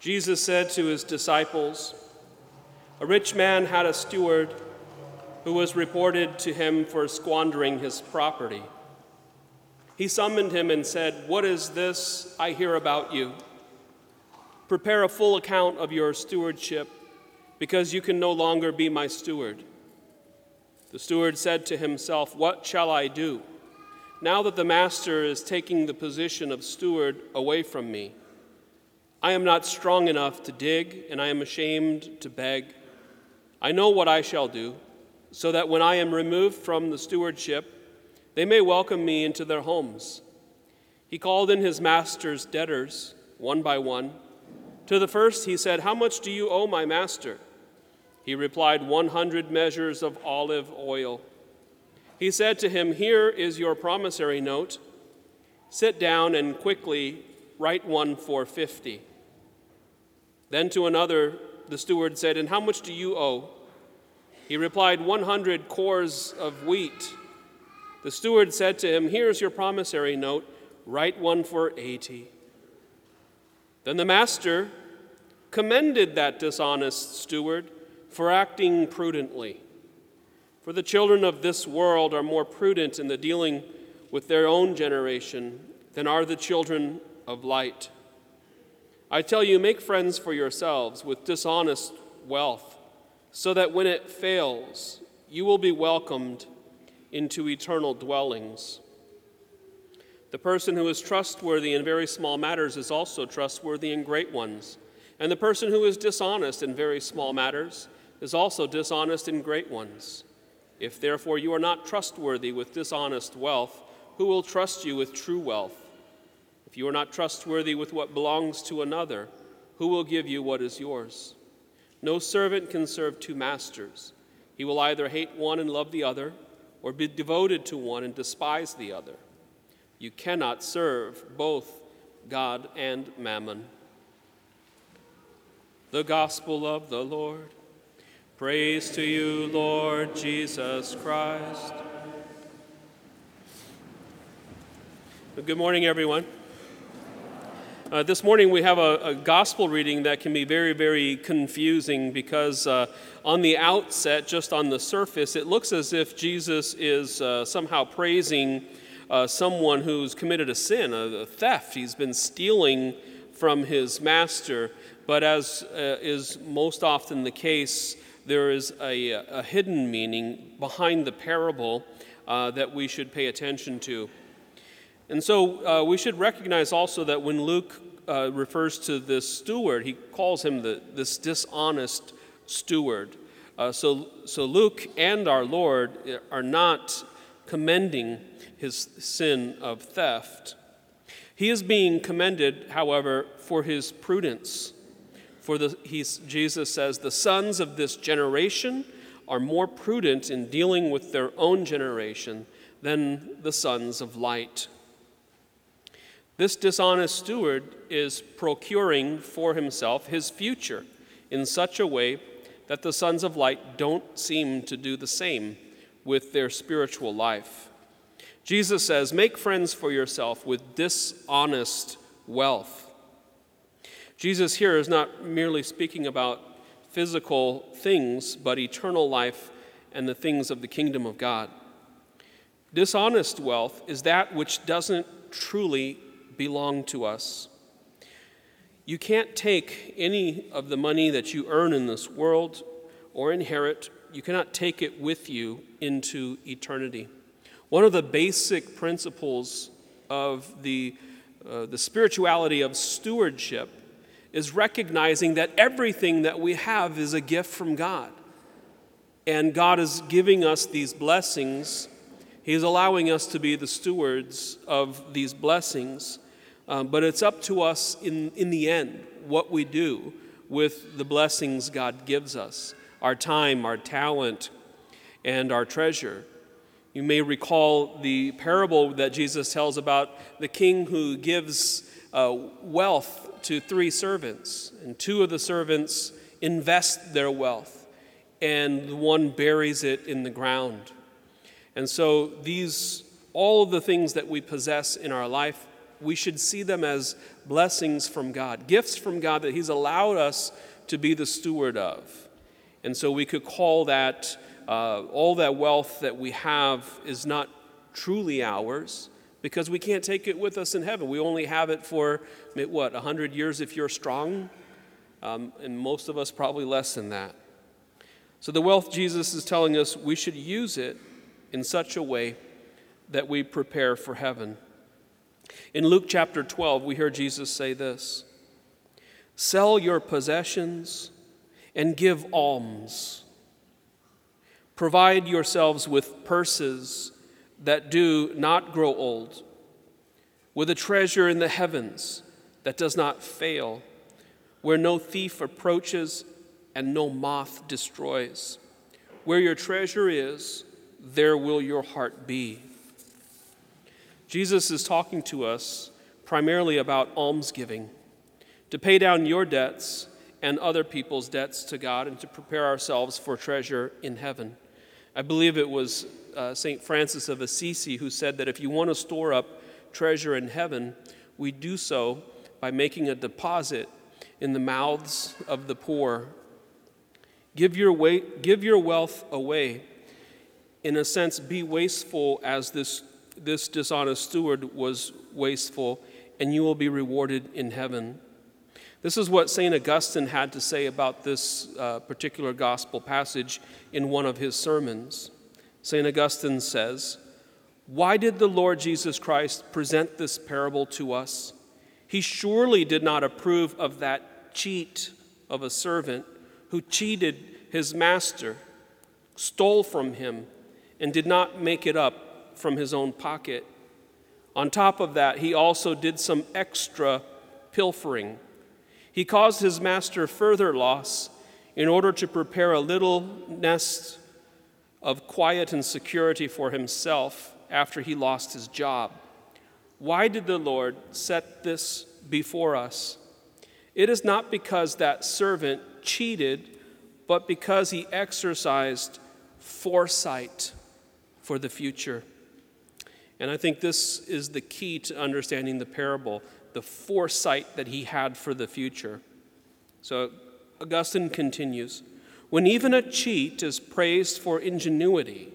Jesus said to his disciples, A rich man had a steward who was reported to him for squandering his property. He summoned him and said, What is this I hear about you? Prepare a full account of your stewardship, because you can no longer be my steward. The steward said to himself, What shall I do? Now that the master is taking the position of steward away from me, I am not strong enough to dig, and I am ashamed to beg. I know what I shall do, so that when I am removed from the stewardship, they may welcome me into their homes. He called in his master's debtors, one by one. To the first he said, How much do you owe my master? He replied, 100 measures of olive oil. He said to him, Here is your promissory note. Sit down and quickly write one for 50. Then to another, the steward said, And how much do you owe? He replied, 100 kors of wheat. The steward said to him, Here's your promissory note, write one for 80. Then the master commended that dishonest steward for acting prudently. For the children of this world are more prudent in the dealing with their own generation than are the children of light. I tell you, make friends for yourselves with dishonest wealth, so that when it fails, you will be welcomed into eternal dwellings. The person who is trustworthy in very small matters is also trustworthy in great ones. And the person who is dishonest in very small matters is also dishonest in great ones. If therefore you are not trustworthy with dishonest wealth, who will trust you with true wealth? If you are not trustworthy with what belongs to another, who will give you what is yours? No servant can serve two masters. He will either hate one and love the other, or be devoted to one and despise the other. You cannot serve both God and mammon. The Gospel of the Lord. Praise to you, Lord Jesus Christ. Good morning, everyone. Uh, this morning we have a, a, gospel reading that can be very, very confusing because uh, on the outset, just on the surface, it looks as if Jesus is uh, somehow praising uh, someone who's committed a sin, a, a, theft. He's been stealing from his master. But as uh, is most often the case, there is a, a hidden meaning behind the parable uh, that we should pay attention to. And so uh, we should recognize also that when Luke uh, refers to this steward, he calls him the, this dishonest steward. Uh, so, so Luke and our Lord are not commending his sin of theft. He is being commended, however, for his prudence. For the, Jesus says, the sons of this generation are more prudent in dealing with their own generation than the sons of light. This dishonest steward is procuring for himself his future in such a way that the sons of light don't seem to do the same with their spiritual life. Jesus says, Make friends for yourself with dishonest wealth. Jesus here is not merely speaking about physical things, but eternal life and the things of the kingdom of God. Dishonest wealth is that which doesn't truly belong to us. You can't take any of the money that you earn in this world or inherit, you cannot take it with you into eternity. One of the basic principles of the, uh, the spirituality of stewardship is recognizing that everything that we have is a gift from God. And God is giving us these blessings. He's allowing us to be the stewards of these blessings. Um, but it's up to us in, in the end what we do with the blessings God gives us our time, our talent, and our treasure. You may recall the parable that Jesus tells about the king who gives uh, wealth to three servants, and two of the servants invest their wealth, and the one buries it in the ground. And so, these, all of the things that we possess in our life, we should see them as blessings from God, gifts from God that He's allowed us to be the steward of. And so we could call that uh, all that wealth that we have is not truly ours because we can't take it with us in heaven. We only have it for, what, 100 years if you're strong? Um, and most of us probably less than that. So the wealth Jesus is telling us we should use it in such a way that we prepare for heaven. In Luke chapter 12, we hear Jesus say this Sell your possessions and give alms. Provide yourselves with purses that do not grow old, with a treasure in the heavens that does not fail, where no thief approaches and no moth destroys. Where your treasure is, there will your heart be. Jesus is talking to us primarily about almsgiving, to pay down your debts and other people's debts to God, and to prepare ourselves for treasure in heaven. I believe it was uh, St. Francis of Assisi who said that if you want to store up treasure in heaven, we do so by making a deposit in the mouths of the poor. Give your, way, give your wealth away. In a sense, be wasteful as this, this dishonest steward was wasteful, and you will be rewarded in heaven. This is what St. Augustine had to say about this uh, particular gospel passage in one of his sermons. St. Augustine says, Why did the Lord Jesus Christ present this parable to us? He surely did not approve of that cheat of a servant who cheated his master, stole from him, and did not make it up from his own pocket. On top of that, he also did some extra pilfering he caused his master further loss in order to prepare a little nest of quiet and security for himself after he lost his job. Why did the Lord set this before us? It is not because that servant cheated, but because he exercised foresight for the future. And I think this is the key to understanding the parable the foresight that he had for the future. So Augustine continues When even a cheat is praised for ingenuity,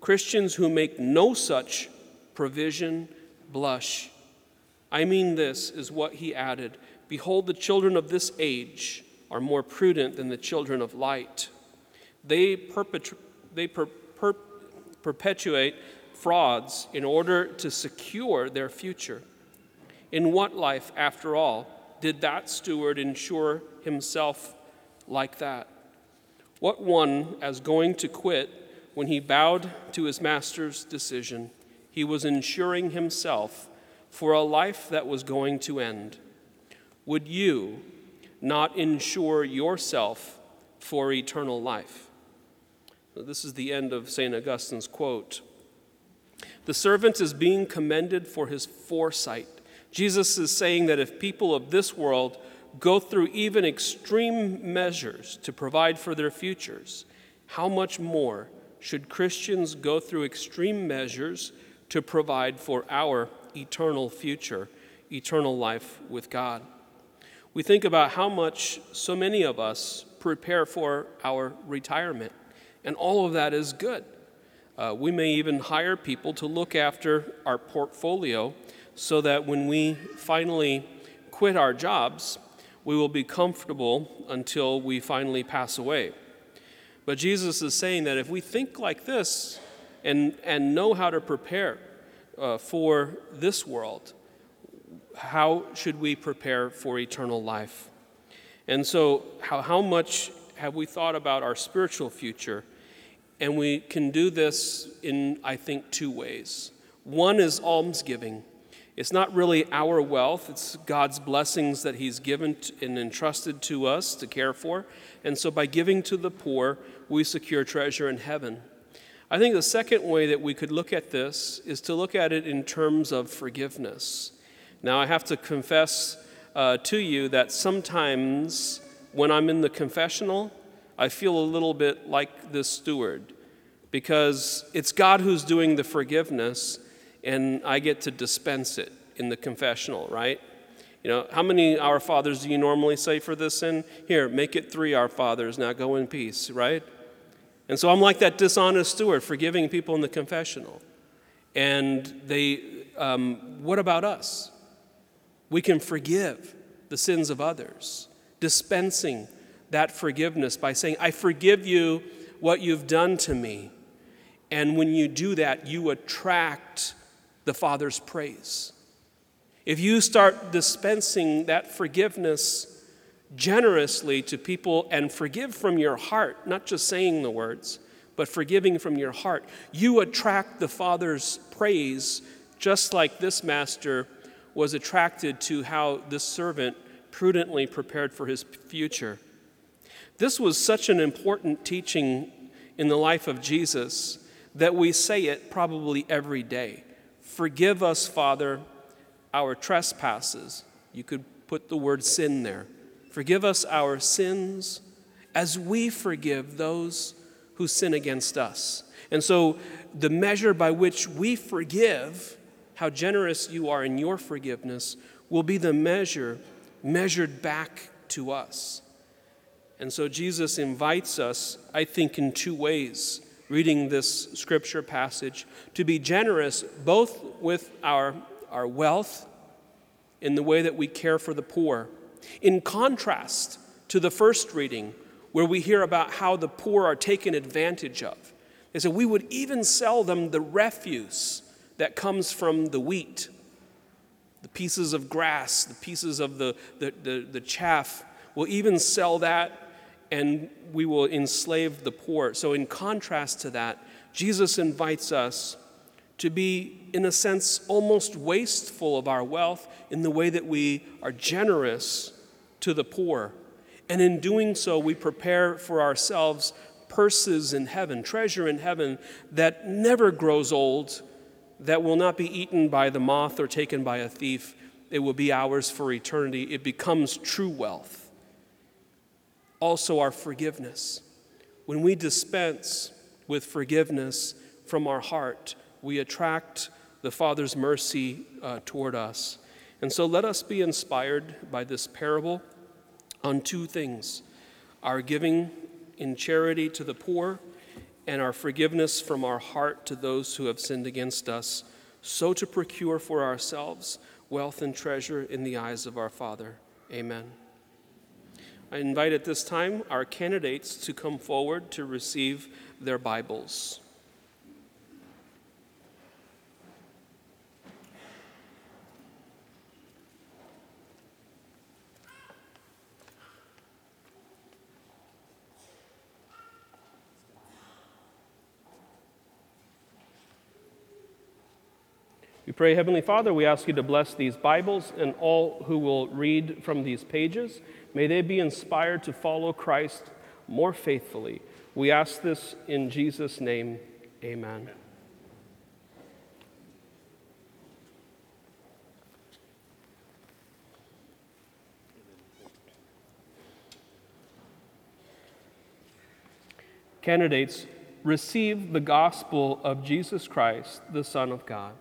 Christians who make no such provision blush. I mean, this is what he added Behold, the children of this age are more prudent than the children of light. They, perpetu- they per- per- perpetuate frauds in order to secure their future. In what life, after all, did that steward ensure himself like that? What one, as going to quit, when he bowed to his master's decision, he was insuring himself for a life that was going to end? Would you not insure yourself for eternal life? This is the end of St. Augustine's quote. The servant is being commended for his foresight Jesus is saying that if people of this world go through even extreme measures to provide for their futures, how much more should Christians go through extreme measures to provide for our eternal future, eternal life with God? We think about how much so many of us prepare for our retirement, and all of that is good. Uh, we may even hire people to look after our portfolio so that when we finally quit our jobs, we will be comfortable until we finally pass away. But Jesus is saying that if we think like this and, and know how to prepare uh, for this world, how should we prepare for eternal life? And so, how, how much have we thought about our spiritual future? And we can do this in, I think, two ways. One is almsgiving. It's not really our wealth, it's God's blessings that He's given and entrusted to us to care for. And so by giving to the poor, we secure treasure in heaven. I think the second way that we could look at this is to look at it in terms of forgiveness. Now, I have to confess uh, to you that sometimes when I'm in the confessional, I feel a little bit like this steward because it's God who's doing the forgiveness and I get to dispense it. in the confessional, right? You know, how many Our Fathers do you normally say for this sin? Here, make it three Our Fathers, now go in peace, right? And so I'm like that dishonest steward, forgiving people in the confessional. And they, um, what about us? We can forgive the sins of others, dispensing that forgiveness by saying, I forgive you what you've done to me. And when you do that, you attract the Father's praise. If you start dispensing that forgiveness generously to people and forgive from your heart, not just saying the words, but forgiving from your heart, you attract the Father's praise just like this master was attracted to how this servant prudently prepared for his future. This was such an important teaching in the life of Jesus that we say it probably every day. Forgive us, Father, our trespasses. You could put the word sin there. Forgive us our sins as we forgive those who sin against us. And so, the measure by which we forgive, how generous you are in your forgiveness, will be the measure measured back to us. And so, Jesus invites us, I think, in two ways, reading this scripture passage, to be generous both with our, our wealth in the way that we care for the poor, in contrast to the first reading, where we hear about how the poor are taken advantage of. They said, We would even sell them the refuse that comes from the wheat, the pieces of grass, the pieces of the, the, the, the chaff. We'll even sell that and we will enslave the poor. So, in contrast to that, Jesus invites us to be, in a sense, almost wasteful of our wealth in the way that we are generous to the poor. And in doing so, we prepare for ourselves purses in heaven, treasure in heaven that never grows old, that will not be eaten by the moth or taken by a thief. It will be ours for eternity. It becomes true wealth. Also, our forgiveness. When we dispense with forgiveness from our heart, we attract the Father's mercy uh, toward us. And so let us be inspired by this parable on two things our giving in charity to the poor and our forgiveness from our heart to those who have sinned against us, so to procure for ourselves wealth and treasure in the eyes of our Father. Amen. I invite at this time our candidates to come forward to receive their Bibles. We pray, Heavenly Father, we ask you to bless these Bibles and all who will read from these pages. May they be inspired to follow Christ more faithfully. We ask this in Jesus' name. Amen. Candidates, receive the gospel of Jesus Christ, the Son of God.